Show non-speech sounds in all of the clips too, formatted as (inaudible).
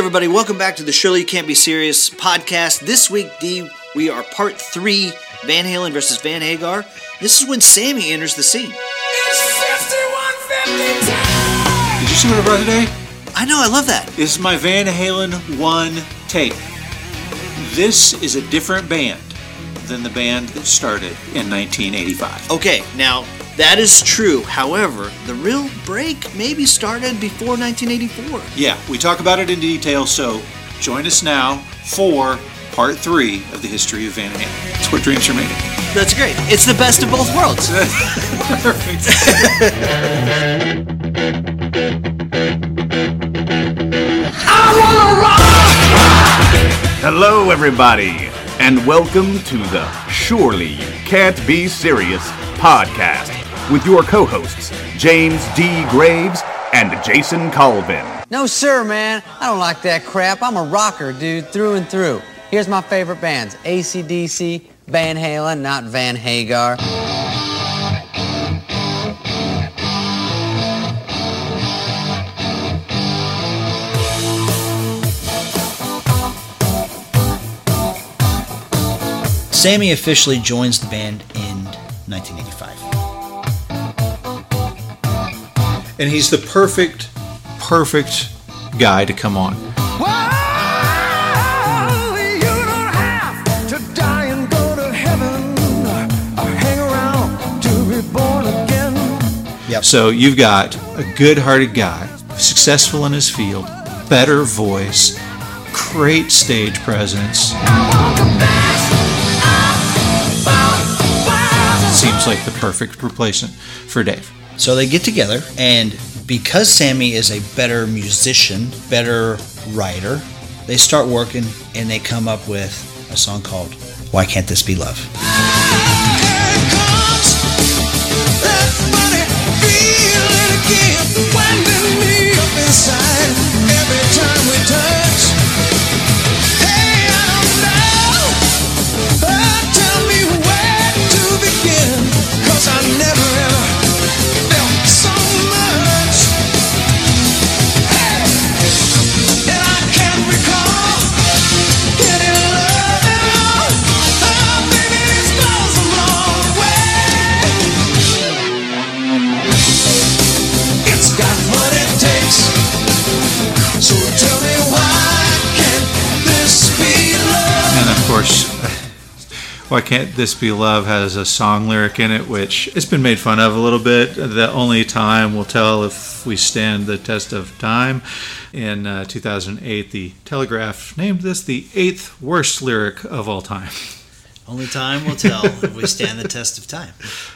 everybody, welcome back to the Surely You Can't Be Serious podcast. This week, D, we are part three Van Halen versus Van Hagar. This is when Sammy enters the scene. Did you see what I brought today? I know, I love that. This is my Van Halen 1 tape. This is a different band than the band that started in 1985. Okay, now that is true. However, the real break maybe started before 1984. Yeah, we talk about it in detail, so join us now for part three of the history of Van Halen. It's what dreams are made of. That's great. It's the best of both worlds. (laughs) Hello, everybody, and welcome to the Surely You Can't Be Serious podcast with your co hosts, James D. Graves and Jason Colvin. No, sir, man. I don't like that crap. I'm a rocker, dude, through and through. Here's my favorite bands ACDC, Van Halen, not Van Hagar. Sammy officially joins the band in 1985. And he's the perfect, perfect guy to come on. Yep. So you've got a good hearted guy, successful in his field, better voice, great stage presence. Seems like the perfect replacement for Dave. So they get together, and because Sammy is a better musician, better writer, they start working and they come up with a song called Why Can't This Be Love? It's Why Can't This Be Love has a song lyric in it, which it's been made fun of a little bit. The only time will tell if we stand the test of time. In uh, 2008, The Telegraph named this the eighth worst lyric of all time. Only time will tell if we stand the test of time.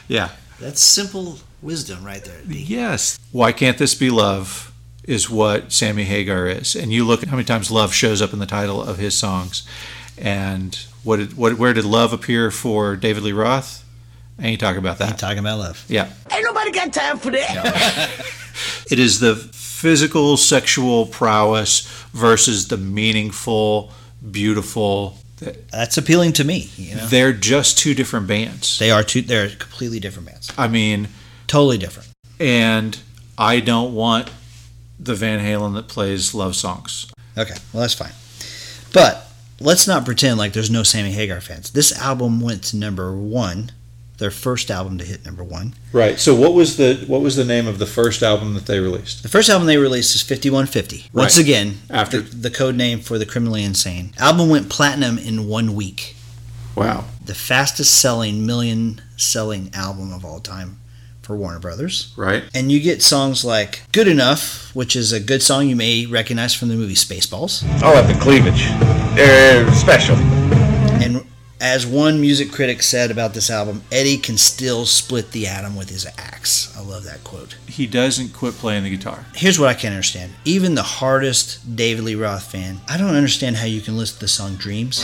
Yeah. That's simple wisdom right there. Yes. Why Can't This Be Love is what Sammy Hagar is. And you look at how many times love shows up in the title of his songs. And what did, what, where did love appear for David Lee Roth? And you talk about that. Talking about love. Yeah. Ain't nobody got time for that. (laughs) (laughs) It is the physical sexual prowess versus the meaningful, beautiful. That's appealing to me. You know, They're just two different bands. they are two. They're completely different bands. I mean, Totally different. and I don't want the Van Halen that plays love songs. Okay, well that's fine. But let's not pretend like there's no Sammy Hagar fans. This album went to number one, their first album to hit number one. Right. So what was the what was the name of the first album that they released? The first album they released is 5150. Once Right. again, After- the, the code name for the criminally insane. Album went platinum in one week. Wow. The fastest selling million selling album of all time for Warner Brothers. Right. And you get songs like Good Enough, which is a good song you may recognize from the movie Spaceballs. Oh, at the cleavage. Uh, special. And as one music critic said about this album, Eddie can still split the atom with his axe. I love that quote. He doesn't quit playing the guitar. Here's what I can't understand. Even the hardest David Lee Roth fan, I don't understand how you can listen to the song Dreams.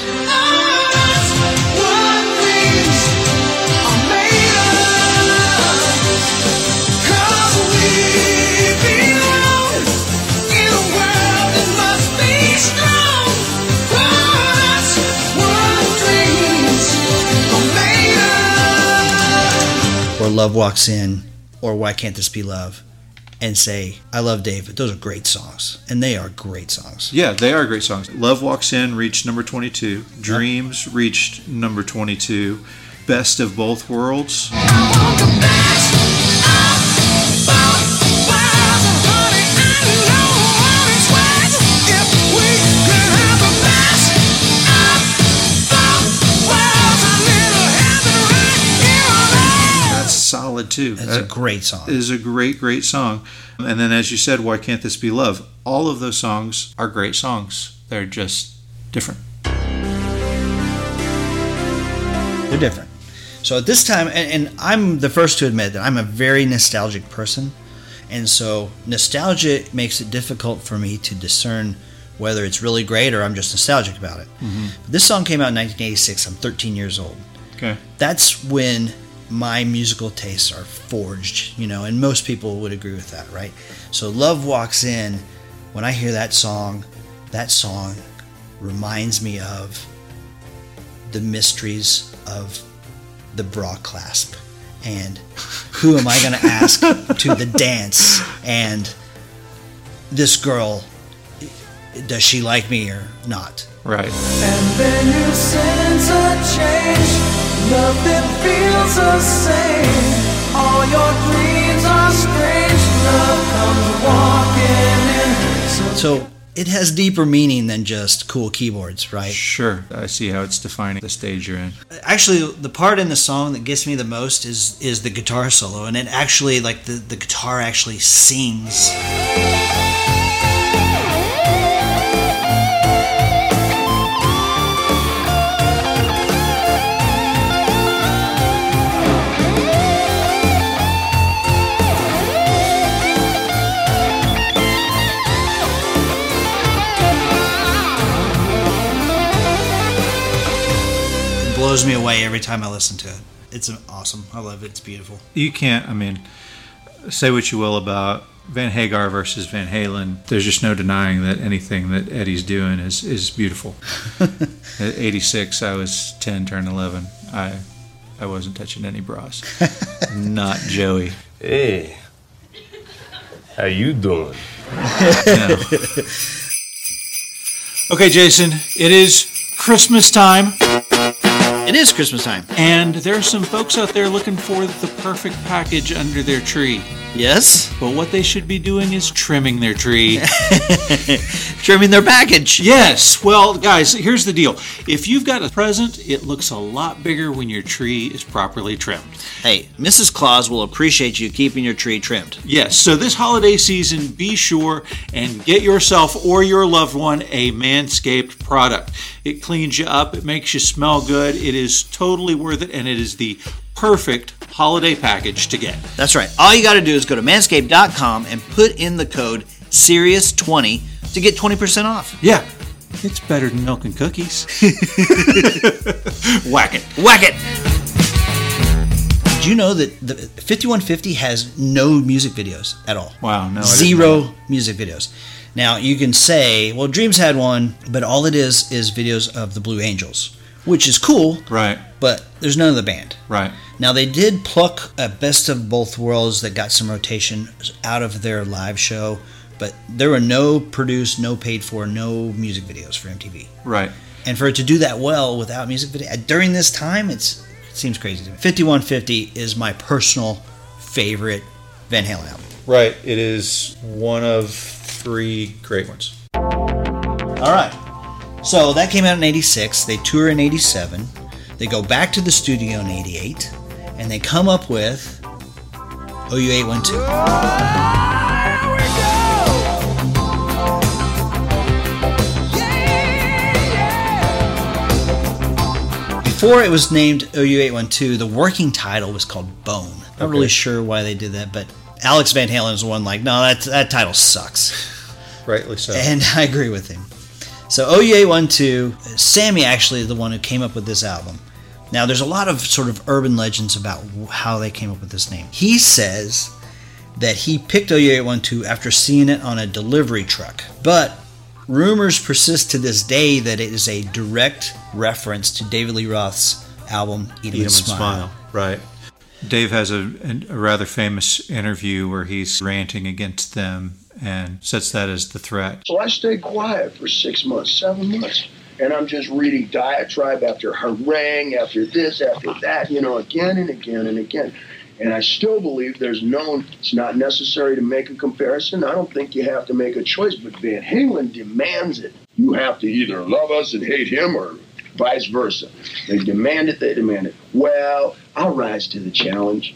Love Walks In, or Why Can't This Be Love. and say, I love David. Those are great songs. And they are great songs. Yeah, they are great songs. Love Walks In reached number 22. Dreams reached number 22. Best of Both Worlds. Too. That's a uh, great song. It is a great, great song. And then, as you said, Why Can't This Be Love? All of those songs are great songs. They're just different. They're different. So at this time, and, and I'm the first to admit that I'm a very nostalgic person. And so nostalgia makes it difficult for me to discern whether it's really great or I'm just nostalgic about it. Mm-hmm. This song came out in 1986. I'm 13 years old. Okay. That's when my musical tastes are forged, you know, and most people would agree with that, right? So Love Walks In, when I hear that song, that song reminds me of the mysteries of the bra clasp and who am I going to ask to the (laughs) dance and this girl does she like me or not Right. And then you sense a change. Nothing feels the same. All your dreams are strange. Love comes walking in. So so it has deeper meaning than just cool keyboards right Sure. I see how it's defining the stage you're in. actually the part in the song that gets me the most is is the guitar solo and it actually like the, the guitar actually sings blows me away every time i listen to it it's awesome i love it it's beautiful You can't, I mean, say what you will about Van Hagar versus Van Halen. There's just no denying that anything that Eddie's doing is, is beautiful. (laughs) At 86, I was 10, turned 11. I I wasn't touching any bras. (laughs) Not Joey. Hey, how you doing? No. (laughs) Okay, Jason, it is Christmas time. It is christmas time And there are some folks out there looking for the perfect package under their tree. Yes But what they should be doing is trimming their tree. (laughs) trimming their package yes. Well, guys, here's the deal. If you've got a present, it looks a lot bigger when your tree is properly trimmed. hey mrs claus will appreciate you keeping your tree trimmed Yes, so this holiday season, be sure and get yourself or your loved one a Manscaped product. It cleans you up, it makes you smell good, it is totally worth it, and it is the perfect holiday package to get. That's right. All you got to do is go to manscaped.com and put in the code SIRIUS20 to get 20% off. Yeah, it's better than milk and cookies. (laughs) Whack it. Whack it! Do you know that the 5150 has no music videos at all? Wow, no, I didn't know Zero music videos. Now, you can say, well, Dreams had one, but all it is is videos of the Blue Angels, which is cool, Right, but there's none of the band. right. Now they did pluck a best of both worlds that got some rotation out of their live show, but there were no produced, no paid for, no music videos for MTV. Right. And for it to do that well without music video uh, during this time, it's it seems crazy to me. 5150 is my personal favorite Van Halen album. Right. It is one of three great ones. All right. So that came out in 86. They tour in 87. They go back to the studio in 88 and they come up with OU812. Before it was named OU812, the working title was called Bone. Not really sure why they did that, but Alex Van Halen is one like, no, that, that title sucks. Rightly so. And (laughs) I agree with him. So OU812, Sammy actually is the one who came up with this album. Now, there's a lot of sort of urban legends about how they came up with this name. He says that he picked OU812 after seeing it on a delivery truck. But rumors persist to this day that it is a direct reference to David Lee Roth's album Eat 'em Eat 'em and Smile. Right. Dave has a, a rather famous interview where he's ranting against them and sets that as the threat. So I stayed quiet for six months, seven months. And I'm just reading diatribe after harangue, after this, after that, you know, again and again and again. And I still believe there's no, it's not necessary to make a comparison. I don't think you have to make a choice, but Van Halen demands it. You have to either love us and hate him or vice versa. They demand it, they demand it. Well, I'll rise to the challenge.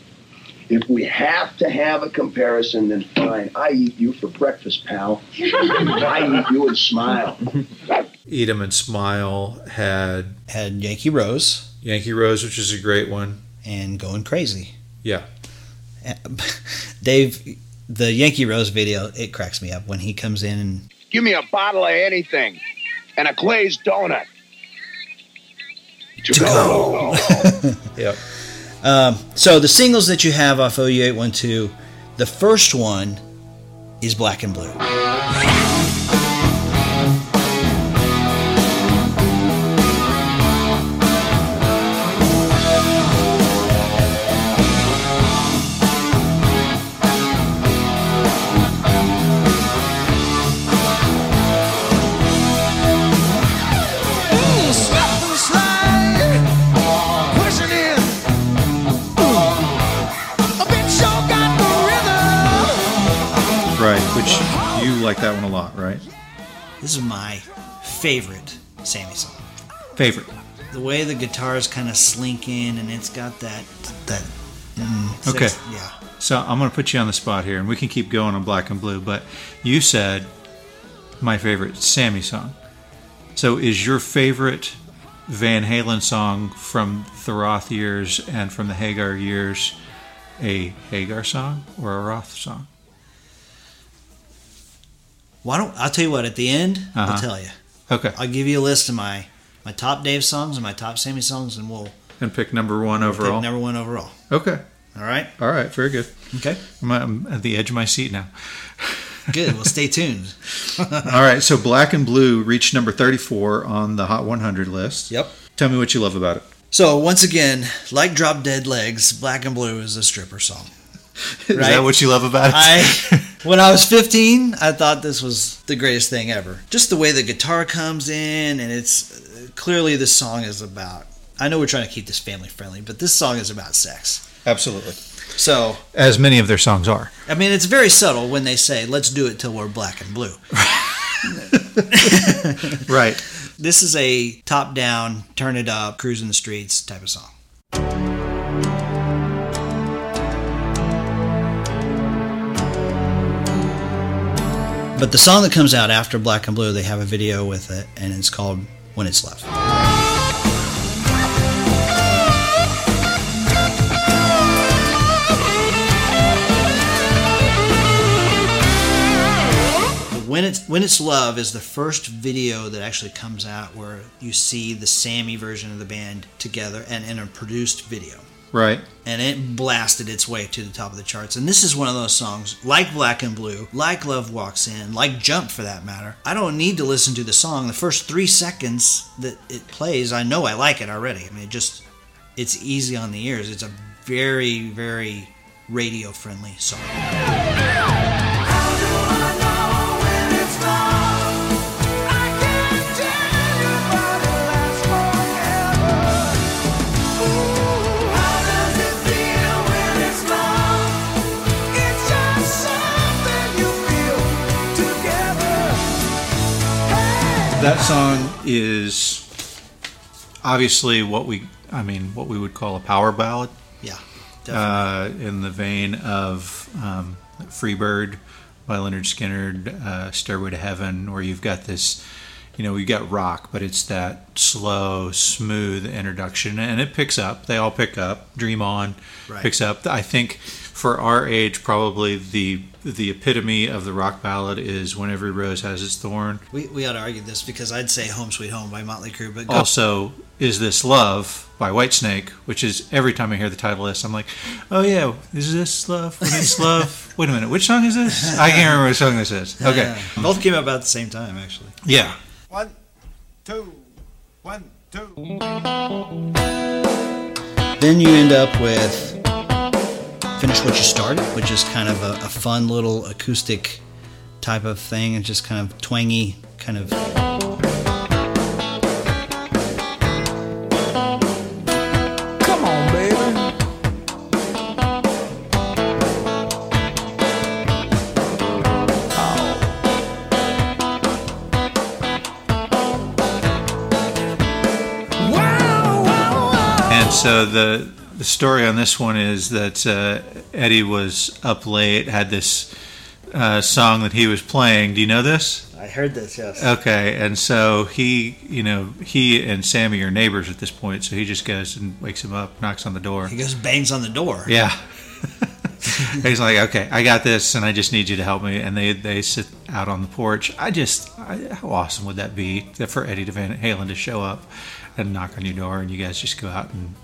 If we have to have a comparison, then fine. I eat you for breakfast, pal. I eat you and smile. Eat 'em and Smile had Had Yankee Rose Yankee Rose, which is a great one. and Going Crazy. Yeah. (laughs) Dave, the Yankee Rose video, it cracks me up when he comes in and Give me a bottle of anything and a glazed donut. To, go. (laughs) Yep. Um, so the singles that you have off OU 812, the first one is Black and Blue. Like that one a lot, right? This is my favorite Sammy song. Favorite. The way the guitars kind of slink in and it's got that that mm, Okay. sex- yeah. So I'm going to put you on the spot here, and we can keep going on Black and Blue. But you said my favorite Sammy song. So is your favorite Van Halen song from the Roth years and from the Hagar years a Hagar song or a Roth song? Why don't I'll tell you what at the end I'll Uh-huh. tell you. Okay. I'll give you a list of my my top Dave songs and my top Sammy songs and we'll And pick number one pick overall. number one overall. Okay. All right. All right. Very good. Okay. I'm, I'm at the edge of my seat now. Good. Well, stay (laughs) tuned. All right. So Black and Blue reached number 34 on the Hot 100 list. Yep. Tell me what you love about it. So once again, like Drop Dead Legs, Black and Blue is a stripper song. (laughs) Is that what you love about it? I (laughs) when I was 15, I thought this was the greatest thing ever. Just the way the guitar comes in, and it's uh, clearly this song is about. I know we're trying to keep this family friendly, but this song is about sex. Absolutely. So As many of their songs are. I mean, it's very subtle when they say, "Let's do it till we're black and blue." (laughs) Right. (laughs) This is a top-down, turn it up, cruising the streets type of song. But the song that comes out after Black and Blue, they have a video with it, and it's called When It's Love. When it's When It's Love is the first video that actually comes out where you see the Sammy version of the band together and in a produced video. Right. And it blasted its way to the top of the charts. And this is one of those songs, like Black and Blue, like Love Walks In, like Jump for that matter. I don't need to listen to the song. The first three seconds that it plays, I know I like it already. I mean, it just, it's easy on the ears. It's a very, very radio friendly song. That song is obviously what we, I mean, what we would call a power ballad Yeah, uh, in the vein of um, Freebird by Lynyrd Skynyrd, uh, Stairway to Heaven, where you've got this, you know, you got rock, but it's that slow, smooth introduction, and it picks up. They all pick up. Dream On Right. picks up. I think for our age, probably the the epitome of the rock ballad is "When Every Rose Has Its Thorn." we, we ought to argue this because I'd say Home Sweet Home by Motley Crue, but go, Also, "Is This Love" by Whitesnake, which is every time I hear the title list, I'm like, "Oh yeah, is this love? When it's (laughs) love?" Wait a minute, which song is this? I can't remember which song this is. Okay, Yeah. both came out about the same time actually. yeah. One, two, one, two. Then you end up with Finish What You Started, which is kind of a, a fun little acoustic type of thing. It's just kind of twangy, kind of. Come on, baby. Wow, wow, wow. And so the the story on this one is that uh, Eddie was up late, had this uh, song that he was playing. Do you know this? I heard this, yes. Okay, and so he, you know, he and Sammy are neighbors at this point. So he just goes and wakes him up, knocks on the door. He goes bangs on the door. Yeah. (laughs) He's like, okay, I got this, and I just need you to help me. And they they sit out on the porch. I just, I, how awesome would that be for Eddie Van Halen to show up and knock on your door, and you guys just go out and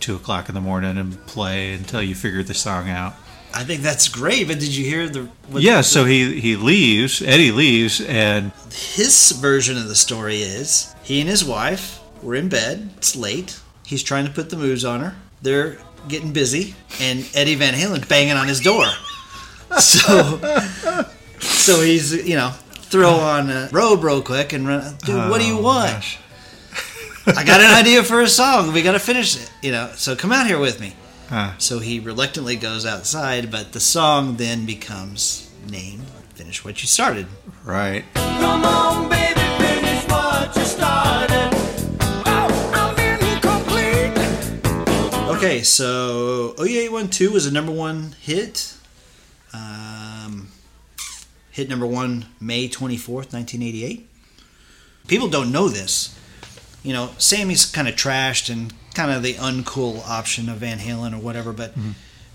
two o'clock in the morning and play until you figure the song out. I think that's great, but did you hear the. what- Yeah. So he he leaves. Eddie leaves, and His version of the story is he and his wife were in bed. It's late. He's trying to put the moves on her. They're getting busy, and Eddie Van Halen banging on his door. So, (laughs) so he's you know throw on a robe real quick and run. Dude, what do you Oh, want? gosh. I got an idea for a song. We got to finish it. You know, so come out here with me. Ah. So he reluctantly goes outside, but the song then becomes name. Finish what you started. Right. Come on, baby, finish what you started. Oh, I'm incomplete. Okay, so OU812 was a number one hit. Um, hit number one May 24th, 1988. People don't know this. You know, Sammy's kind of trashed and kind of the uncool option of Van Halen or whatever, but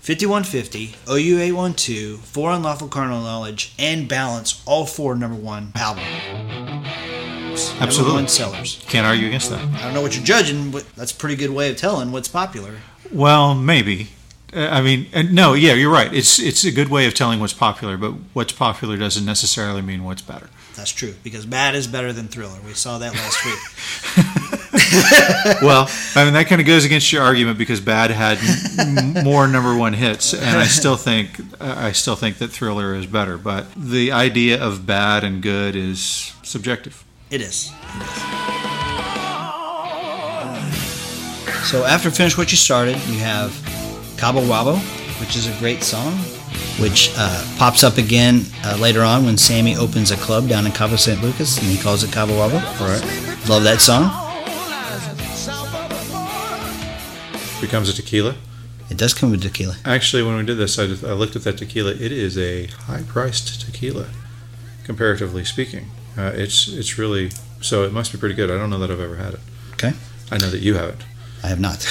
5150, OU812, For Unlawful Carnal Knowledge, and Balance, all four number one album. Number one sellers. Can't argue against that. I don't know what you're judging, but that's a pretty good way of telling what's popular. Well, maybe. Uh, I mean, uh, no, yeah, you're right. It's it's a good way of telling what's popular, but what's popular doesn't necessarily mean what's better. That's true because bad is better than Thriller. We saw that last week. (laughs) well, I mean that kind of goes against your argument because Bad had m- more number one hits, and I still think I still think that Thriller is better. But the idea of bad and good is subjective. It is. It is. So after finish what you started, you have Cabo Wabo, which is a great song, which uh, pops up again uh, later on when Sammy opens a club down in Cabo San Lucas, and he calls it Cabo Wabo. Right. Love that song. Becomes a tequila. It does come with tequila. Actually, when we did this, I, just- I looked at that tequila. It is a high-priced tequila, comparatively speaking. Uh, it's it's really so. It must be pretty good. I don't know that I've ever had it. Okay. I know that you haven't. I have not.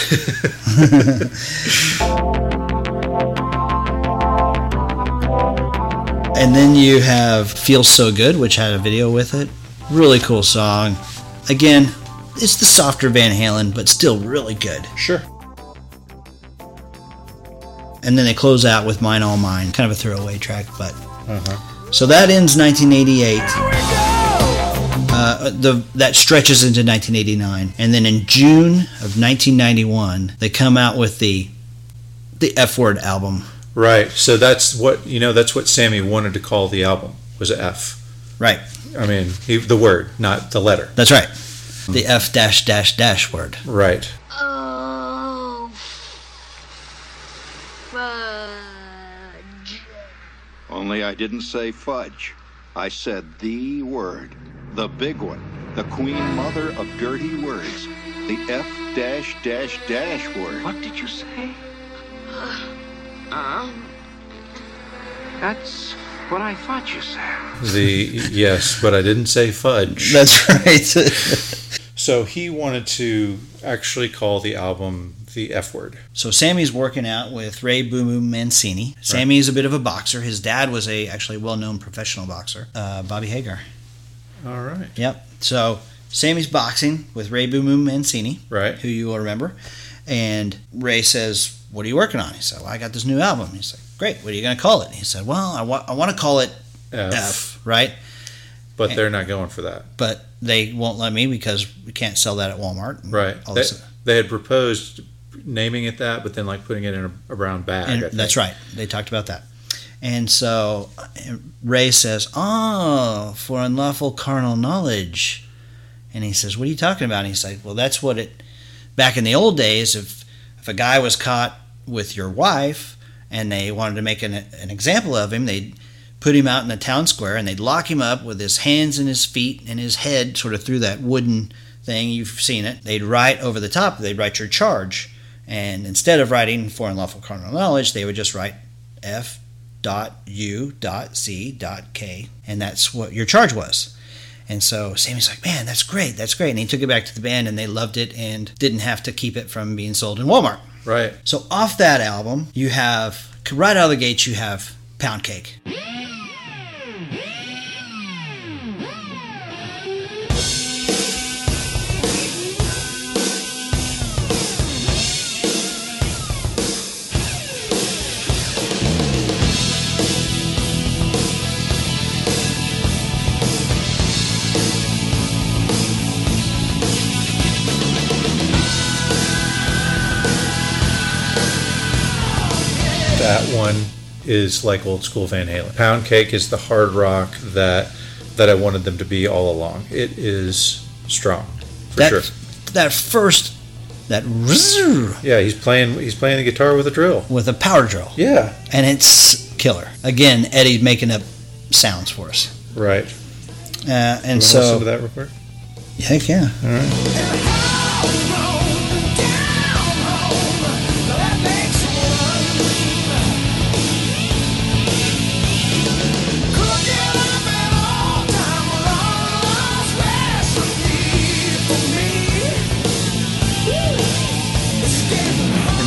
(laughs) (laughs) and then you have Feels So Good, which had a video with it. Really cool song. Again, it's the softer Van Halen, but still really good. Sure. And then they close out with Mine All Mine, kind of a throwaway track, but. Uh-huh. So that ends 1988. Uh, the that stretches into 1989, and then in June of 1991, they come out with the the F Word album. Right. So that's what you know. That's what Sammy wanted to call the album was a F. Right. I mean, he, the word, not the letter. That's right. The F dash dash dash word. Right. Oh, fudge. Only I didn't say fudge. I said the word. The big one. The queen mother of dirty words. The F dash dash dash word. What did you say? Uh, Um, That's what I thought you said. The yes, but I didn't say fudge. (laughs) That's right. (laughs) So he wanted to actually call the album the F word. so Sammy's working out with Ray Boom Boom Mancini. Sammy is a bit of a boxer. His dad was a actually well known professional boxer, uh, Bobby Hagar. All right. Yep. So Sammy's boxing with Ray Boom Boom Mancini. Right. who you will remember. And Ray says, What are you working on? He said, Well, I got this new album. He's like, Great, what are you going to call it? He said, Well, I, wa- I want to call it F, F, right? but they're not going for that. But they won't let me because we can't sell that at Walmart. And Right. They, they had proposed naming it that, but then like putting it in a, a brown bag. And that's right. They talked about that. And so Ray says, "Oh, for unlawful carnal knowledge." And he says, "What are you talking about?" And he's like, "Well, that's what it. Back in the old days, if a guy was caught with your wife and they wanted to make an, an example of him, they'd put him out in the town square and they'd lock him up with his hands and his feet and his head sort of through that wooden thing. You've seen it. They'd write over the top. They'd write your charge, and instead of writing for unlawful carnal knowledge, they would just write F dot U dot C dot K, and that's what your charge was. And so Sammy's like, man, that's great, that's great. And he took it back to the band, and they loved it, and didn't have to keep it from being sold in Walmart. Right. So off that album, you have right out of the gates, you have Pound Cake. Is like old school Van Halen. Pound Cake is the hard rock that that I wanted them to be all along. It is strong for that sure. that first that Yeah, he's playing he's playing the guitar with a drill. with a power drill, Yeah. and it's killer. Again, Eddie's making up sounds for us, Right. uh, and so listen to that real quick? heck yeah. All right.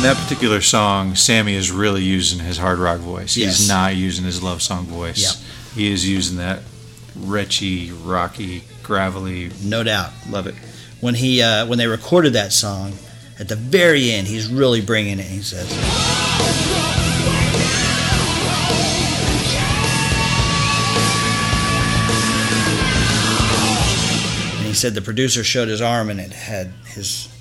That particular song, Sammy is really using his hard rock voice. Yes. He's not using his love song voice. Yep. He is using that retchy, rocky, gravelly. No doubt. Love it. When he uh, when they recorded that song, at the very end, he's really bringing it. He says, and he said the producer showed his arm, and it had his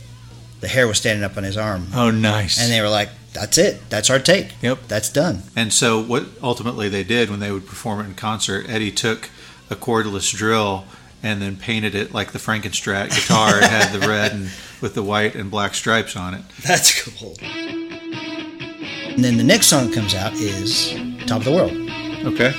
the hair was standing up on his arm, Oh, nice. and they were like, "That's it. That's our take. Yep. That's done." And so, what ultimately they did when they would perform it in concert, Eddie took a cordless drill and then painted it like the Frankenstrat guitar. it (laughs) had the red and with the white and black stripes on it. That's cool. And then the next song comes out is Top of the World. Okay.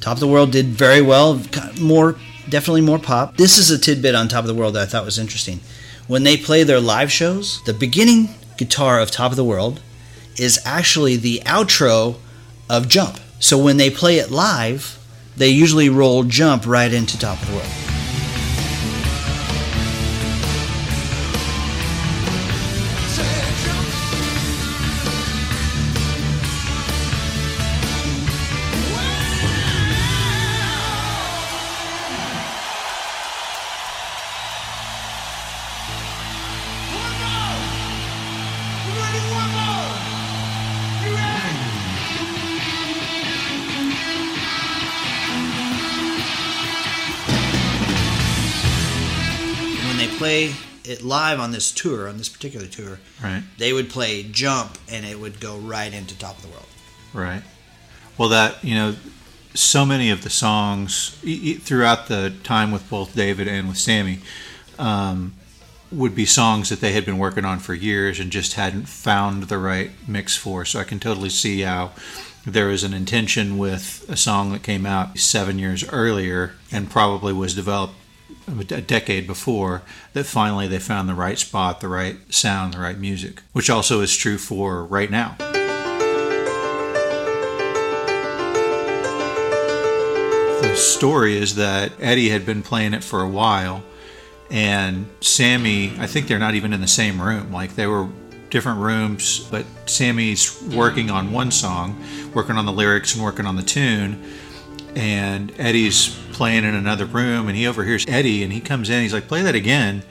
Top of the World did very well, more definitely more pop. This is a tidbit on Top of the World that I thought was interesting. When they play their live shows, the beginning guitar of Top of the World is actually the outro of Jump. So when they play it live, they usually roll Jump right into Top of the World. Play it live on this tour, on this particular tour, Right. they would play Jump and it would go right into Top of the World. Right. Well, that you know, so many of the songs throughout the time with both David and with Sammy um, would be songs that they had been working on for years and just hadn't found the right mix for. So I can totally see how there was an intention with a song that came out seven years earlier and probably was developed a decade before that finally they found the right spot, the right sound, the right music, which also is true for right now. the story is that Eddie had been playing it for a while, and Sammy, I think they're not even in the same room. Like they were different rooms, but Sammy's working on one song, working on the lyrics and working on the tune, and Eddie's playing in another room, and he overhears Eddie, and he comes in, he's like, "Play that again."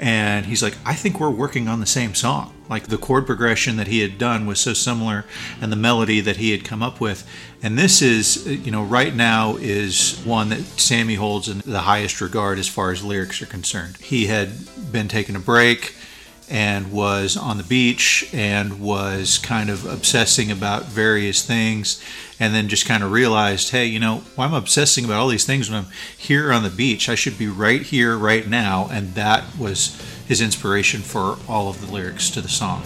and he's like, I think we're working on the same song. Like the chord progression that he had done was so similar, and the melody that he had come up with. And this is, you know, right now is one that Sammy holds in the highest regard as far as lyrics are concerned. He had been taking a break and was on the beach and was kind of obsessing about various things and then just kind of realized hey you know why i'm obsessing about all these things when i'm here on the beach? I should be right here right now. And that was his inspiration for all of the lyrics to the song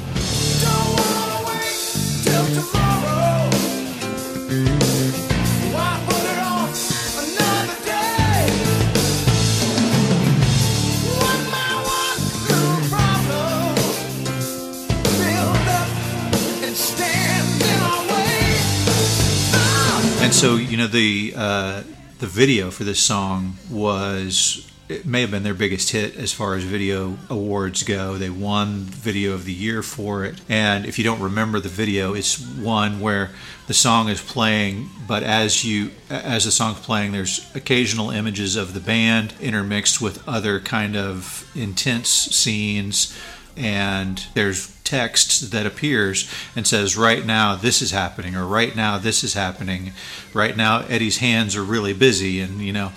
so, you know, the uh, the video for this song was it may have been their biggest hit as far as video awards go. They won video of the year for it. And if you don't remember the video, it's one where the song is playing, but as you as the song's playing, there's occasional images of the band intermixed with other kind of intense scenes and there's text that appears and says right now this is happening or right now this is happening. Right now eddie's hands are really busy and you know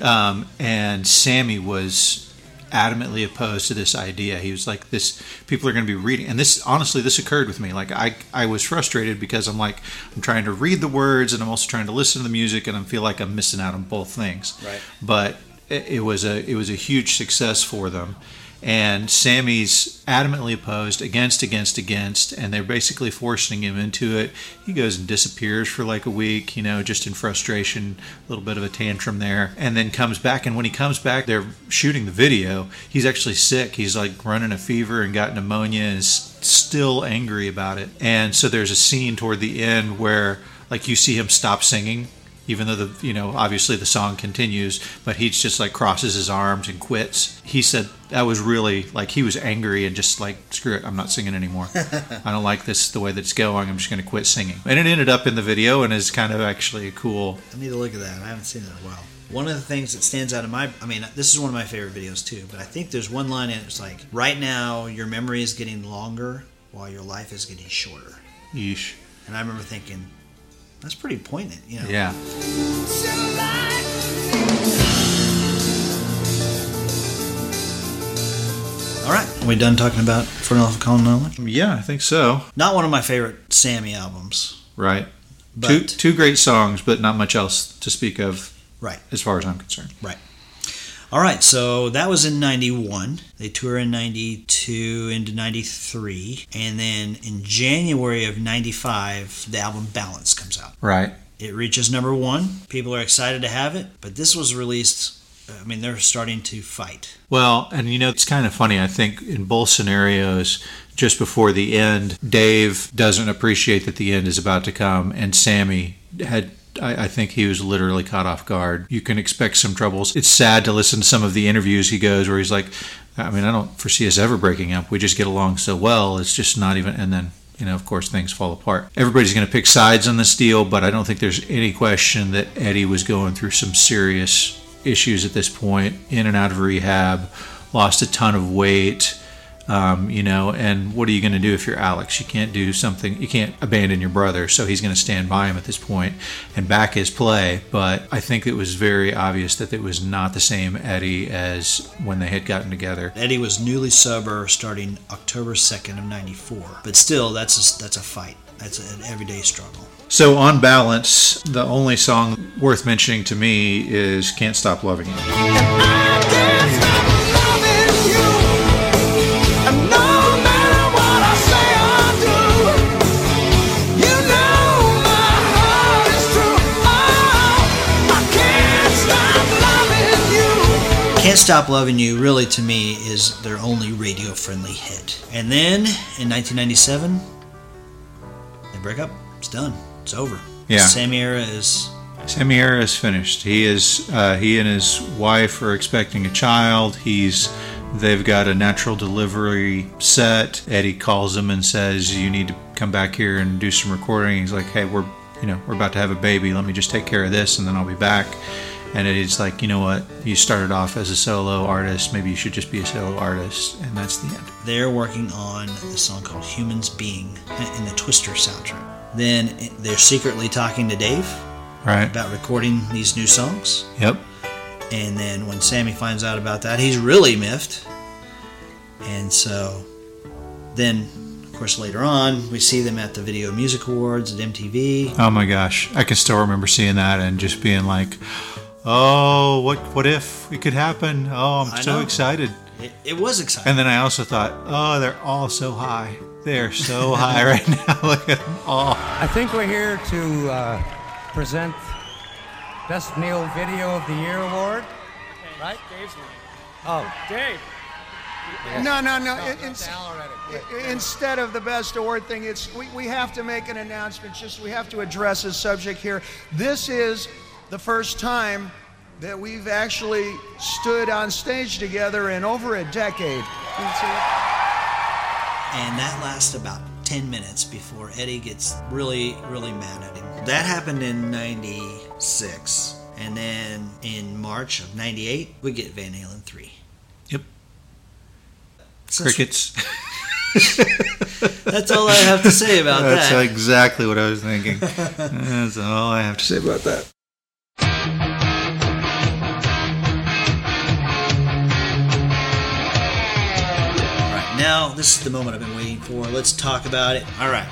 um, and sammy was adamantly opposed to this idea. He was like this people are going to be reading and this honestly this occurred with me. Like i i was frustrated because i'm like i'm trying to read the words and i'm also trying to listen to the music and i feel like i'm missing out on both things. Right. but it, it was a it was a huge success for them and Sammy's adamantly opposed against against against and they're basically forcing him into it. He goes and disappears for like a week you know just in frustration a little bit of a tantrum there and then comes back and when he comes back they're shooting the video. He's actually sick. He's like running a fever and got pneumonia and is still angry about it. And so there's a scene toward the end where like you see him stop singing even though the you know obviously the song continues but he just like crosses his arms and quits he said that was really like he was angry and just like screw it i'm not singing anymore (laughs) i don't like this the way that it's going i'm just going to quit singing and it ended up in the video and is kind of actually a cool I need to look at that. I haven't seen it in a while. One of the things that stands out in my, I mean, this is one of my favorite videos too, but I think there's one line in it. It's like, right now, your memory is getting longer while your life is getting shorter. yeesh And I remember thinking, that's pretty poignant, you know? yeah All right. Are we done talking about For Unlawful Carnal Knowledge? yeah i think so Not one of my favorite Sammy albums. right But, two two great songs but not much else to speak of Right. as far as i'm concerned Right. All right, so that was in 91. They tour in 92 into 93. And then in January of 95, the album Balance comes out. right It reaches number one. People are excited to have it, but this was released. I mean, they're starting to fight. Well, and you know, it's kind of funny. I think in both scenarios, just before the end, Dave doesn't appreciate that the end is about to come, and Sammy had. I I think he was literally caught off guard. You can expect some troubles. It's sad to listen to some of the interviews he goes where he's like, I mean, I don't foresee us ever breaking up. We just get along so well. It's just not even. And then, you know, of course, things fall apart. Everybody's going to pick sides on this deal, but I don't think there's any question that Eddie was going through some serious issues at this point, in and out of rehab, lost a ton of weight. Um, you know, and what are you going to do if you're Alex? You can't do something, you can't abandon your brother, so he's going to stand by him at this point and back his play. But I think it was very obvious that it was not the same Eddie as when they had gotten together. Eddie was newly sober starting October 2nd of 94. But still, that's a, that's a fight. That's an everyday struggle. So, on balance, the only song worth mentioning to me is Can't Stop Loving You. Can't Stop Loving You, really, to me, is their only radio friendly hit. And then in 1997, they break up. It's done. It's over. Yeah. Sammy era is. Sammy Era is finished. He is uh, he and his wife are expecting a child. He's they've got a natural delivery set. Eddie calls him and says, "You need to come back here and do some recording." He's like, "Hey, we're you know we're about to have a baby. Let me just take care of this, and then I'll be back." And it's like, you know what? You started off as a solo artist. Maybe you should just be a solo artist, and that's the end. They're working on a song called Humans Being in the Twister soundtrack. Then they're secretly talking to Dave Right. about recording these new songs. Yep. And then when Sammy finds out about that, he's really miffed. And so then, of course, later on, we see them at the Video Music Awards at MTV. Oh my gosh, I can still remember seeing that and just being like, "Oh, what what if it could happen? Oh, I'm I so know. excited." It, it was exciting. And then I also thought, "Oh, they're all so high. They're so (laughs) high right now. (laughs) Look at them all." I think we're here to uh, present Best Male Video of the Year award. Right? Dave's name. Oh, Dave. No, no, no. in- in- i- instead of the best award thing, it's we, we have to make an announcement. Just we have to address a subject here. This is the first time that we've actually stood on stage together in over a decade. and that lasts about 10 minutes before Eddie gets really, really mad at him. That happened in 96. And then in March of 98, we get Van Halen 3. Yep. Since- Crickets. (laughs) That's all I have to say about That's that. That's exactly what I was thinking. That's all I have to say about that. Now this is the moment I've been waiting for. Let's talk about it. All right,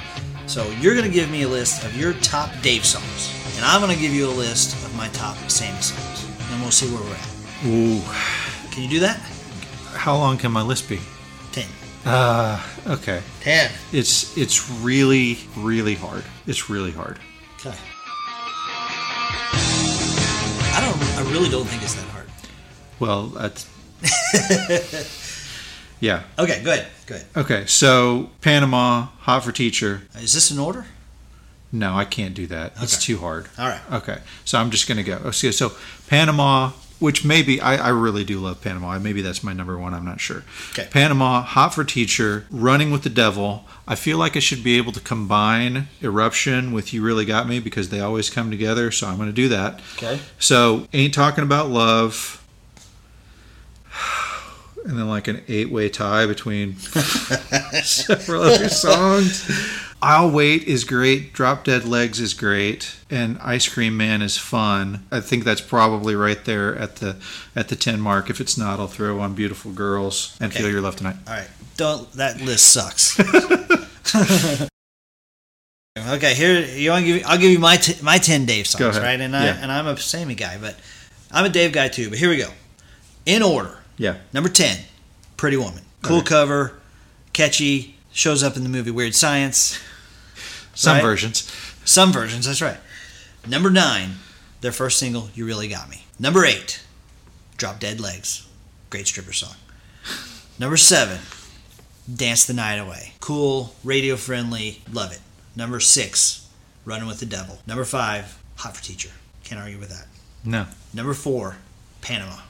so you're going to give me a list of your top Dave songs, and I'm going to give you a list of my top Sammy songs, and we'll see where we're at. Ooh. Can you do that? How long can my list be? 10. Uh, okay. 10. It's it's really really hard. It's really hard. Okay. I don't. I really don't think it's that hard. Well, that's (laughs) yeah. Okay, good, good. Okay, so Panama, Hot for Teacher. Uh, is this in order? No, I can't do that. It's Okay. too hard. All right. Okay, so I'm just gonna go. Oh, so, so Panama, which maybe I, I really do love Panama. Maybe that's my number one. I'm not sure. Okay. Panama, Hot for Teacher, Running with the Devil. I feel like I should be able to combine Eruption with You Really Got Me because they always come together. So I'm gonna do that. Okay. So ain't talking about love. And then like an eight-way tie between (laughs) several other songs. I'll Wait is great. Drop Dead Legs is great, and Ice Cream Man is fun. I think that's probably right there at the at the ten mark. If it's not, I'll throw on Beautiful Girls and Okay. Feel Your Love Tonight. All right. Don't. That list sucks. (laughs) okay, here you want to give. I'll give you my t- my ten Dave songs, right? And I Yeah. and I'm a Sammy guy, but I'm a Dave guy too. But here we go. In order. Yeah. Number ten, Pretty Woman. Cool cover, catchy. Shows up in the movie Weird Science. Some Right? versions. Some versions, that's right. Number nine, their first single, You Really Got Me. Number eight, Drop Dead Legs. Great stripper song. Number seven, Dance the Night Away. Cool, radio friendly, love it. Number six, Running with the Devil. Number five, Hot for Teacher. Can't argue with that. No. Number four, Panama.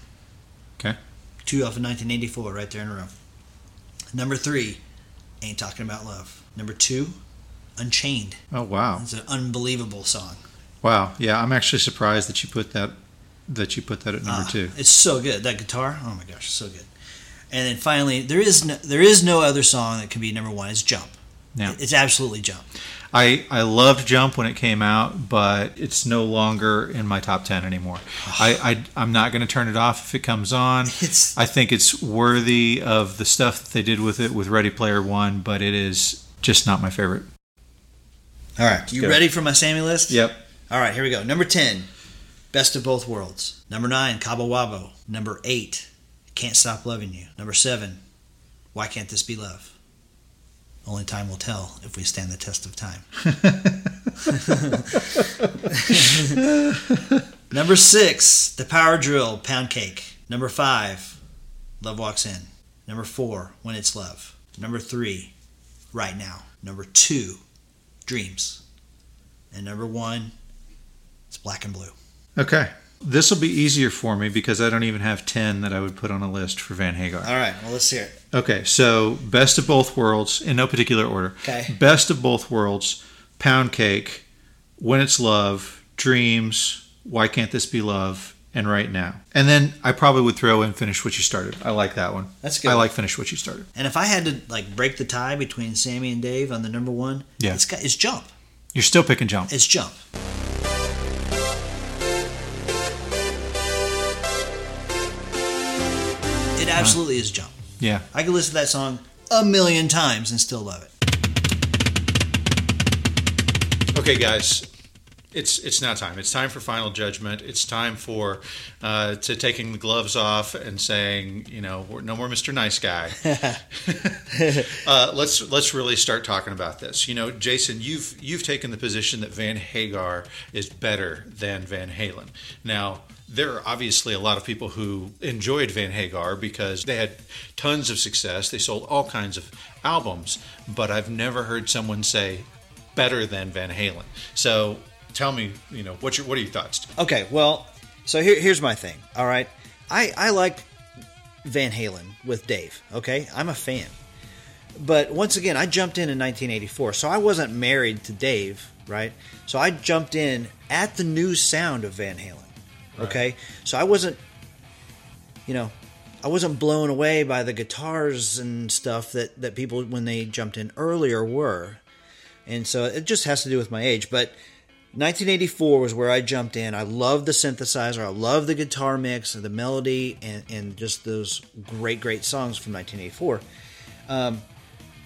Two off of 1984, right there in a row. Number three, Ain't Talking About Love. Number two, Unchained. Oh wow. It's an unbelievable song. Wow. Yeah, I'm actually surprised that you put that that you put that at number Ah, two. It's so good. That guitar, oh my gosh, so good. And then finally, there is no, there is no other song that can be number one. It's Jump. Yeah. It's absolutely Jump. I, I loved Jump when it came out, but it's no longer in my top 10 anymore. I, I, I'm not going to turn it off if it comes on. (laughs) It's- I think it's worthy of the stuff that they did with it with Ready Player One, but it is just not my favorite. All right, you go. ready for my Sammy list? Yep. All right, here we go. Number ten, Best of Both Worlds. Number nine, Cabo Wabo. Number eight, Can't Stop Loving You. Number seven, Why Can't This Be Love? Only time will tell if we stand the test of time. (laughs) Number six, The Power Drill, Pound Cake. Number five, Love Walks In. Number four, When It's Love. Number three, Right Now. Number two, Dreams. And number one, it's Black and Blue. Okay. This will be easier for me because I don't even have 10 that I would put on a list for Van Hagar. All right, well, let's hear it. Okay, so best of both worlds in no particular order. Okay. Best of both worlds, Pound Cake, When It's Love, Dreams, Why Can't This Be Love, and Right Now. And then I probably would throw in Finish What You Started. I like that one. That's good. I like Finish What You Started. And if I had to like break the tie between Sammy and Dave on the number one, Yeah. it's got it's Jump. You're still picking Jump. It's Jump. It absolutely is Jump. Yeah. I could listen to that song a million times and still love it. Okay, guys, it's it's now time. It's time for final judgment. It's time for uh, to taking the gloves off and saying, you know, we're, no more Mr. Nice Guy. (laughs) uh, let's let's really start talking about this. You know, Jason, you've you've taken the position that Van Hagar is better than Van Halen. Now. There are obviously a lot of people who enjoyed Van Hagar because they had tons of success. They sold all kinds of albums, but I've never heard someone say better than Van Halen. So tell me, you know, what's your, what are your thoughts? Okay, well, so here, here's my thing. All right, I I like Van Halen with Dave. Okay, I'm a fan, but once again, I jumped in in 1984, so I wasn't married to Dave, right? So I jumped in at the new sound of Van Halen. Okay, so I wasn't, you know. I wasn't blown away by the guitars and stuff that, that people when they jumped in earlier were. And so it just has to do with my age. But 1984 was where I jumped in. I love the synthesizer. I love the guitar mix, and the melody, and, and just those great, great songs from 1984. Um,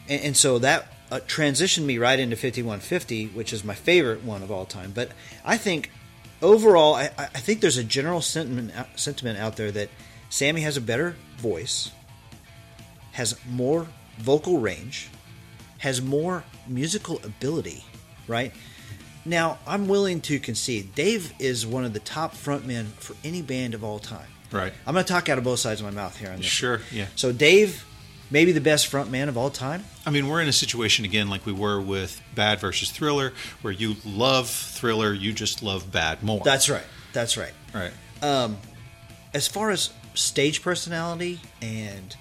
and, and so that uh, transitioned me right into 5150, which is my favorite one of all time. But I think overall, I, I think there's a general sentiment uh, sentiment out there that Sammy has a better voice, has more vocal range, has more musical ability, right? Now, I'm willing to concede Dave is one of the top frontmen for any band of all time. Right. I'm going to talk out of both sides of my mouth here on this. Sure, yeah. So Dave, maybe the best frontman of all time. I mean, we're in a situation again like we were with Bad versus Thriller, where you love Thriller, you just love Bad more. That's right. That's right. right. Um, as far as stage personality and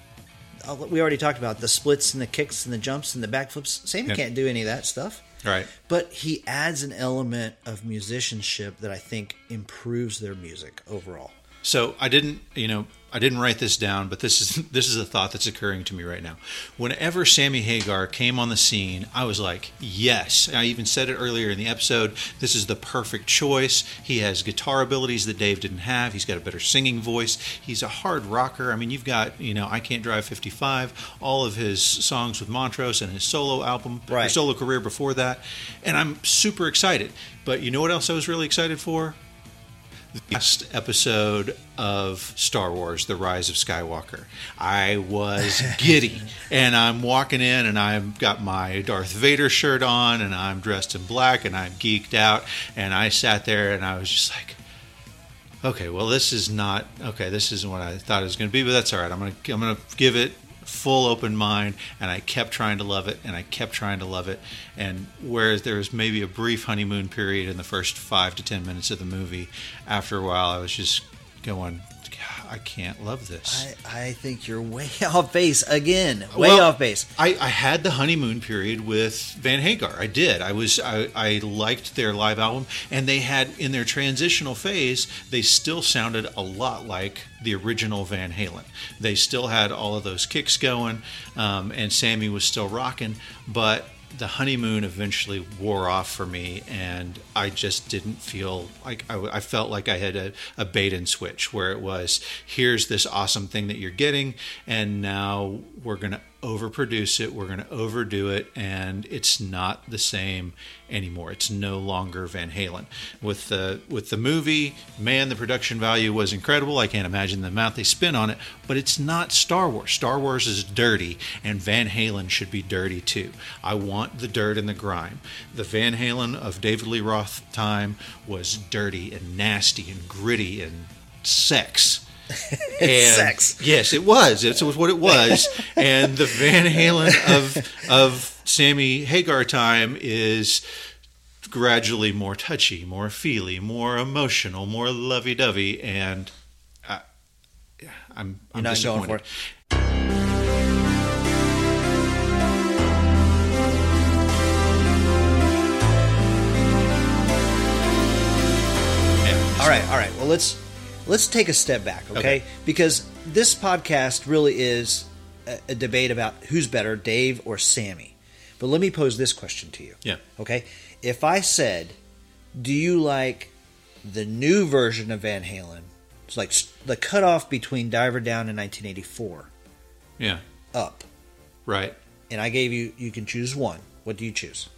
uh, we already talked about the splits and the kicks and the jumps and the backflips. Sammy Yeah. can't do any of that stuff. Right. But he adds an element of musicianship that I think improves their music overall. So I didn't, you know, I didn't write this down, but this is (laughs) this is a thought that's occurring to me right now. Whenever Sammy Hagar came on the scene, I was like, yes. I even said it earlier in the episode. This is the perfect choice. He has guitar abilities that Dave didn't have. He's got a better singing voice. He's a hard rocker. I mean, you've got, you know, I Can't Drive 55, all of his songs with Montrose and his solo album, Right. solo career before that, and I'm super excited. But you know what else I was really excited for? Last episode of Star Wars: The Rise of Skywalker. I was (laughs) giddy, and I'm walking in, and I've got my Darth Vader shirt on, and I'm dressed in black, and I'm geeked out, and I sat there, and I was just like. Okay, well, this is not okay. This isn't what I thought it was going to be, but that's all right. I'm gonna I'm gonna give it full open mind, and I kept trying to love it, and I kept trying to love it. And whereas there was maybe a brief honeymoon period in the first five to ten minutes of the movie, after a while I was just going, "God, I can't love this. I, I think you're way (laughs) off base again. Way Well, off base. I, I had the honeymoon period with Van Hagar. I did. I was I, I liked their live album, and they had in their transitional phase, they still sounded a lot like the original Van Halen. They still had all of those kicks going, um, and Sammy was still rocking, but. The honeymoon eventually wore off for me, and I just didn't feel like I, I felt like I had a, a bait and switch where it was here's this awesome thing that you're getting, and now we're going to overproduce it, we're going to overdo it, and it's not the same anymore. It's no longer Van Halen. With the with the movie, man, the production value was incredible. I can't imagine the amount they spent on it, but it's not Star Wars. Star Wars is dirty, and Van Halen should be dirty too. I want the dirt and the grime. The Van Halen of David Lee Roth time was dirty and nasty and gritty and sex. (laughs) Sex. Yes, it was. It was what it was. and the Van Halen of of Sammy Hagar time is gradually more touchy, more feely, more emotional, more lovey-dovey, and I, I'm I'm You're not going for it. All right, all right. Well, let's let's take a step back, okay? Okay. Because this podcast really is a, a debate about who's better, Dave or Sammy. But let me pose this question to you. Yeah. Okay. If I said, do you like the new version of Van Halen? It's like the cutoff between Diver Down and 1984 Yeah. up. Right. And I gave you, you can choose one. What do you choose?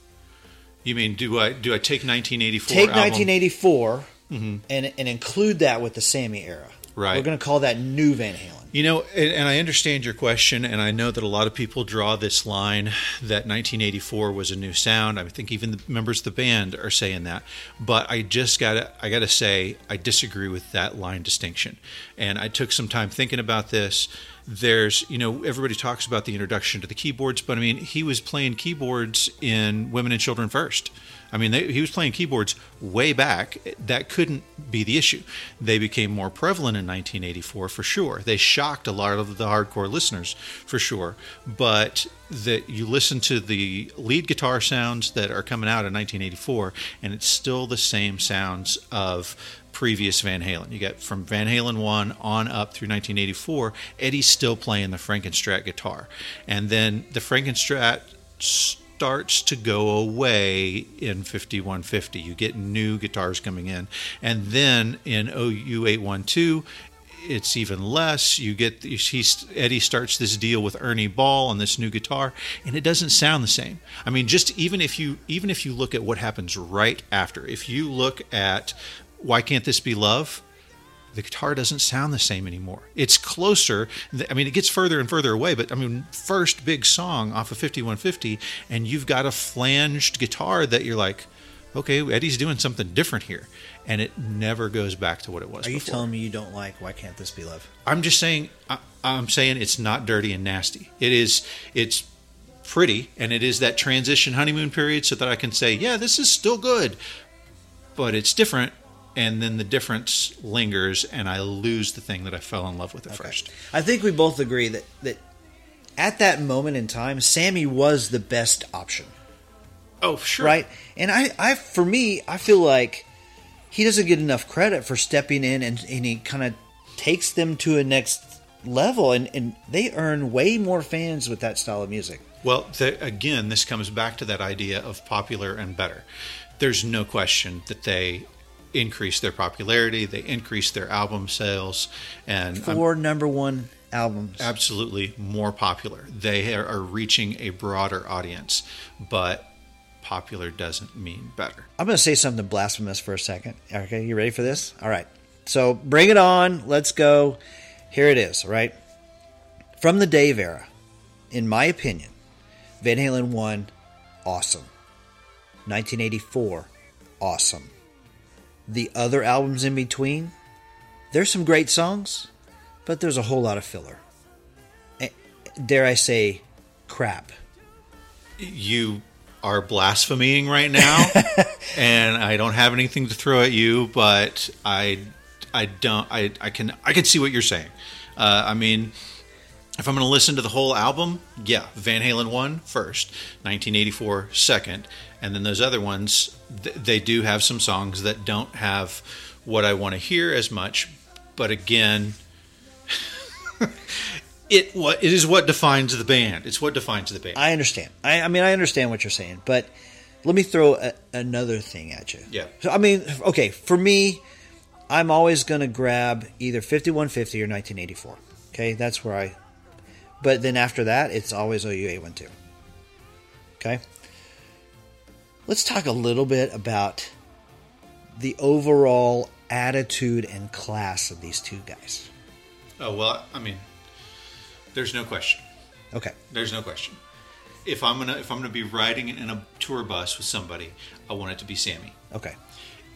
You mean do I do I take 1984? Take album? 1984 Mhm. and, and include that with the Sammy era. Right. We're going to call that new Van Halen. You know, and, I understand your question, and I know that a lot of people draw this line that 1984 was a new sound. I think even the members of the band are saying that. But I just gotta, I gotta say, I disagree with that line distinction. And I took some time thinking about this. There's, you know, everybody talks about the introduction to the keyboards, but I mean, he was playing keyboards in Women and Children First. I mean, they, he was playing keyboards way back. That couldn't be the issue. They became more prevalent in 1984 for sure. They shocked a lot of the hardcore listeners for sure. But that you listen to the lead guitar sounds that are coming out in 1984, and it's still the same sounds of previous Van Halen. You get from Van Halen 1 on up through 1984, Eddie's still playing the Frankenstrat guitar. And then the Frankenstrat starts to go away in 5150. You get new guitars coming in. And then in OU812, it's even less. You get he's Eddie starts this deal with Ernie Ball on this new guitar, and it doesn't sound the same. I mean, just even if you even if you look at what happens right after, if you look at why can't this be love? the guitar doesn't sound the same anymore. It's closer. I mean, it gets further and further away, but I mean, first big song off of 5150, and you've got a flanged guitar that you're like, okay, Eddie's doing something different here. And it never goes back to what it was Are you before. telling me you don't like Why Can't This Be Love? I'm just saying, I, I'm saying it's not dirty and nasty. It is, it's pretty, and it is that transition honeymoon period so that I can say, yeah, this is still good, but it's different. And then the difference lingers, and I lose the thing that I fell in love with at first. I think we both agree that, that at that moment in time, Sammy was the best option. Oh, sure. Right? And I, I for me, I feel like he doesn't get enough credit for stepping in and, and he kind of takes them to a next level and, and they earn way more fans with that style of music. Well, the, again, this comes back to that idea of popular and better. There's no question that they increase their popularity, they increase their album sales, and I'm Four number one albums. absolutely more popular. They are, are reaching a broader audience, but popular doesn't mean better. I'm going to say something blasphemous for a second. Okay, you ready for this? All right. So bring it on. Let's go. Here it is, right? From the Dave era, in my opinion, Van Halen 1, awesome. 1984, awesome. The other albums in between, there's some great songs, but there's a whole lot of filler. Eh, Dare I say, crap. You are blaspheming right now, (laughs) and I don't have anything to throw at you, but I, I don't, I, I can, I can see what you're saying. Uh, I mean, if I'm going to listen to the whole album, yeah, Van Halen one first, 1984 second, and then those other ones, th- they do have some songs that don't have what I want to hear as much, but again. (laughs) It what it is what defines the band. It's what defines the band. I understand. I, I mean, I understand what you're saying, but let me throw a, another thing at you. Yeah. So, I mean, okay, for me, I'm always going to grab either 5150 or 1984. Okay, that's where I. But then after that, it's always OU812. Okay. Let's talk a little bit about the overall attitude and class of these two guys. Oh well, I mean, there's no question. Okay. There's no question. If I'm gonna if I'm gonna be riding in a tour bus with somebody, I want it to be Sammy. Okay.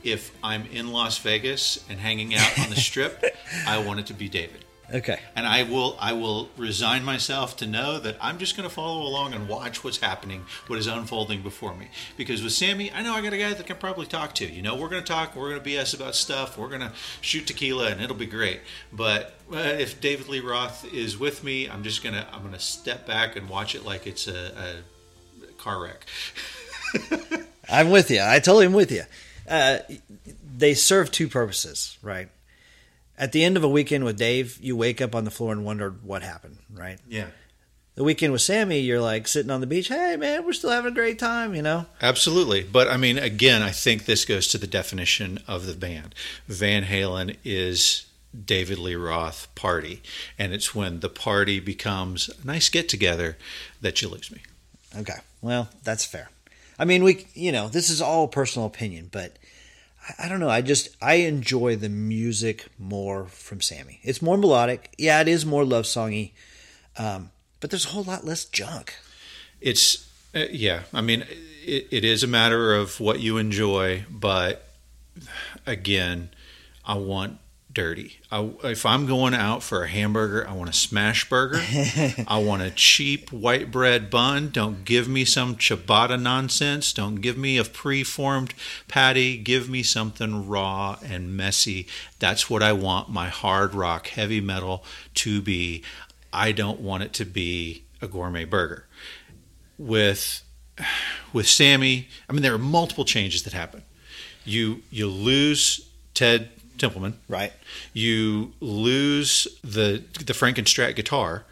If I'm in Las Vegas and hanging out on the (laughs) strip, I want it to be David. Okay. And I will I will resign myself to know that I'm just going to follow along and watch what's happening, what is unfolding before me. Because with Sammy, I know I got a guy that I can probably talk to. You know, we're going to talk, we're going to BS about stuff, we're going to shoot tequila, and it'll be great. But uh, if David Lee Roth is with me, I'm just gonna I'm gonna step back and watch it like it's a, a car wreck. (laughs) I'm with you. I totally am with you. Uh, they serve two purposes, right? At the end of a weekend with Dave, you wake up on the floor and wonder what happened, right? Yeah. The weekend with Sammy, you're like sitting on the beach. Hey, man, we're still having a great time, you know. Absolutely. But I mean, again, I think this goes to the definition of the band. Van Halen is David Lee Roth party. And it's when the party becomes a nice get together that you lose me. Okay. Well, that's fair. I mean, we, you know, this is all personal opinion, but I, don't know. I just, I enjoy the music more from Sammy. It's more melodic. Yeah, it is more love songy. Um, but there's a whole lot less junk. It's, uh, yeah, I mean, it, it is a matter of what you enjoy, but again, I want dirty. I, if I'm going out for a hamburger, I want a smash burger. (laughs) I want a cheap white bread bun. Don't give me some ciabatta nonsense. Don't give me a preformed patty. Give me something raw and messy. That's what I want my hard rock heavy metal to be. I don't want it to be a gourmet burger. With with Sammy, I mean there are multiple changes that happen. You you lose Ted Templeman. Right. You lose the the Frankenstrat guitar.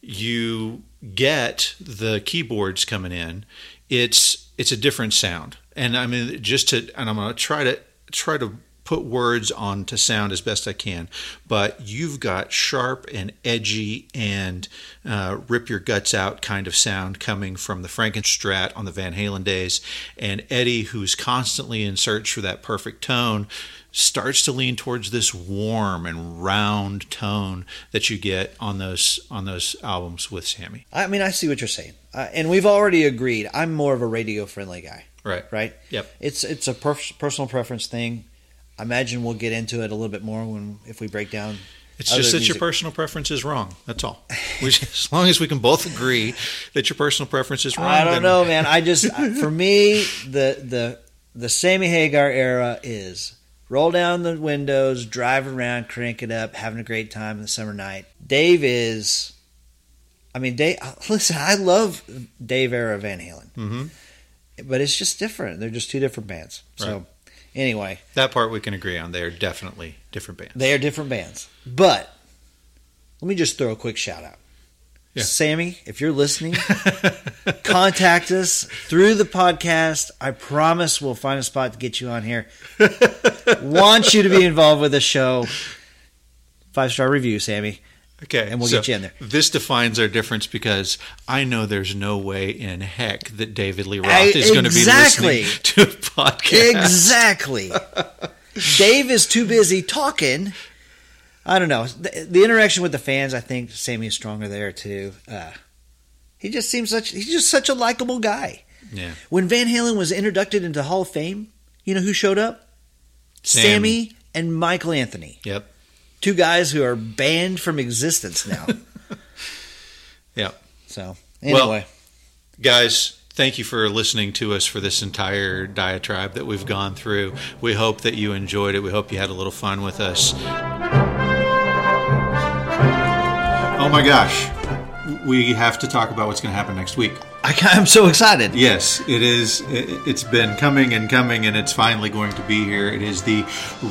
You get the keyboards coming in. It's it's a different sound. And I mean just to and I'm going to try to try to put words on to sound as best I can, but you've got sharp and edgy and uh, rip your guts out kind of sound coming from the Frankenstrat on the Van Halen days, and Eddie, who's constantly in search for that perfect tone, starts to lean towards this warm and round tone that you get on those on those albums with Sammy. I mean, I see what you're saying, uh, and we've already agreed. I'm more of a radio friendly guy. Right. Right. Yep. It's it's a per- personal preference thing. I imagine we'll get into it a little bit more when if we break down. It's just that music. your personal preference is wrong. That's all. We, (laughs) as long as we can both agree that your personal preference is wrong. I don't know, man. I just (laughs) for me the the the Sammy Hagar era is roll down the windows, drive around, crank it up, having a great time in the summer night. Dave is, I mean, Dave. (laughs) Listen, I love Dave era Van Halen, mm-hmm. but it's just different. They're just two different bands. So. Right. Anyway, that part we can agree on. They are definitely different bands. They are different bands. But let me just throw a quick shout out. Yeah. Sammy, if you're listening, (laughs) contact us through the podcast. I promise we'll find a spot to get you on here. Want you to be involved with the show. Five star review, Sammy. Okay, and we'll so get you in there. This defines our difference because I know there's no way in heck that David Lee Roth I, is going to be listening to a podcast. Exactly. Dave is too busy talking. I don't know. The, the, interaction with the fans, I think Sammy is stronger there too. Uh, he just seems such. He's just such a likable guy. Yeah. When Van Halen was inducted into Hall of Fame, you know who showed up? Sam. Sammy and Michael Anthony. Yep two guys who are banned from existence now. (laughs) yeah. So anyway, well, guys, thank you for listening to us for this entire diatribe that we've gone through. We hope that you enjoyed it. We hope you had a little fun with us. My gosh, we have to talk about what's going to happen next week. I, am so excited. Yes, it is. It's been coming and coming, and it's finally going to be here. It is the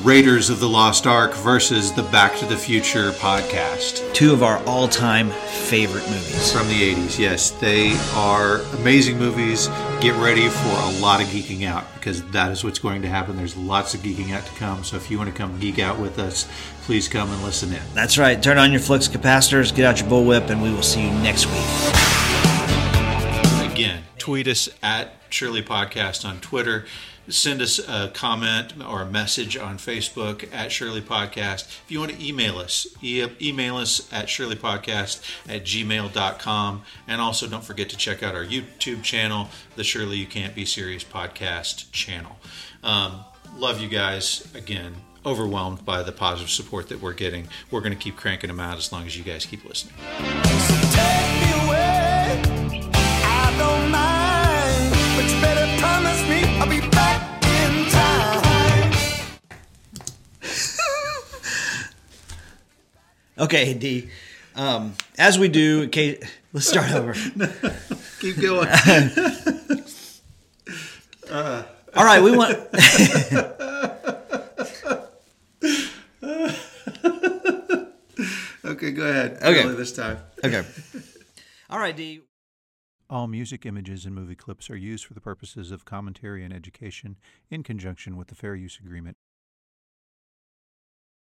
Raiders of the Lost Ark versus the Back to the Future podcast. Two of our all time favorite movies. From the 80s, yes. They are amazing movies. Get ready for a lot of geeking out because that is what's going to happen. There's lots of geeking out to come. So if you want to come geek out with us, please come and listen in. That's right. Turn on your flux capacitors, get out your bullwhip, and we will see you next week again, tweet us at Shirley Podcast on Twitter. Send us a comment or a message on Facebook at Shirley Podcast. If you want to email us, e- email us at shirleypodcast at gmail.com. And also don't forget to check out our YouTube channel, the Shirley You Can't Be Serious Podcast channel. Um, love you guys. Again, overwhelmed by the positive support that we're getting. We're going to keep cranking them out as long as you guys keep listening. Okay, D. Um, as we do, okay, let's start over. (laughs) Keep going. uh. (laughs) All right, we want. (laughs) Okay, go ahead. Okay. Really this time. Okay. All right, D. All music, images, and movie clips are used for the purposes of commentary and education in conjunction with the Fair Use Agreement.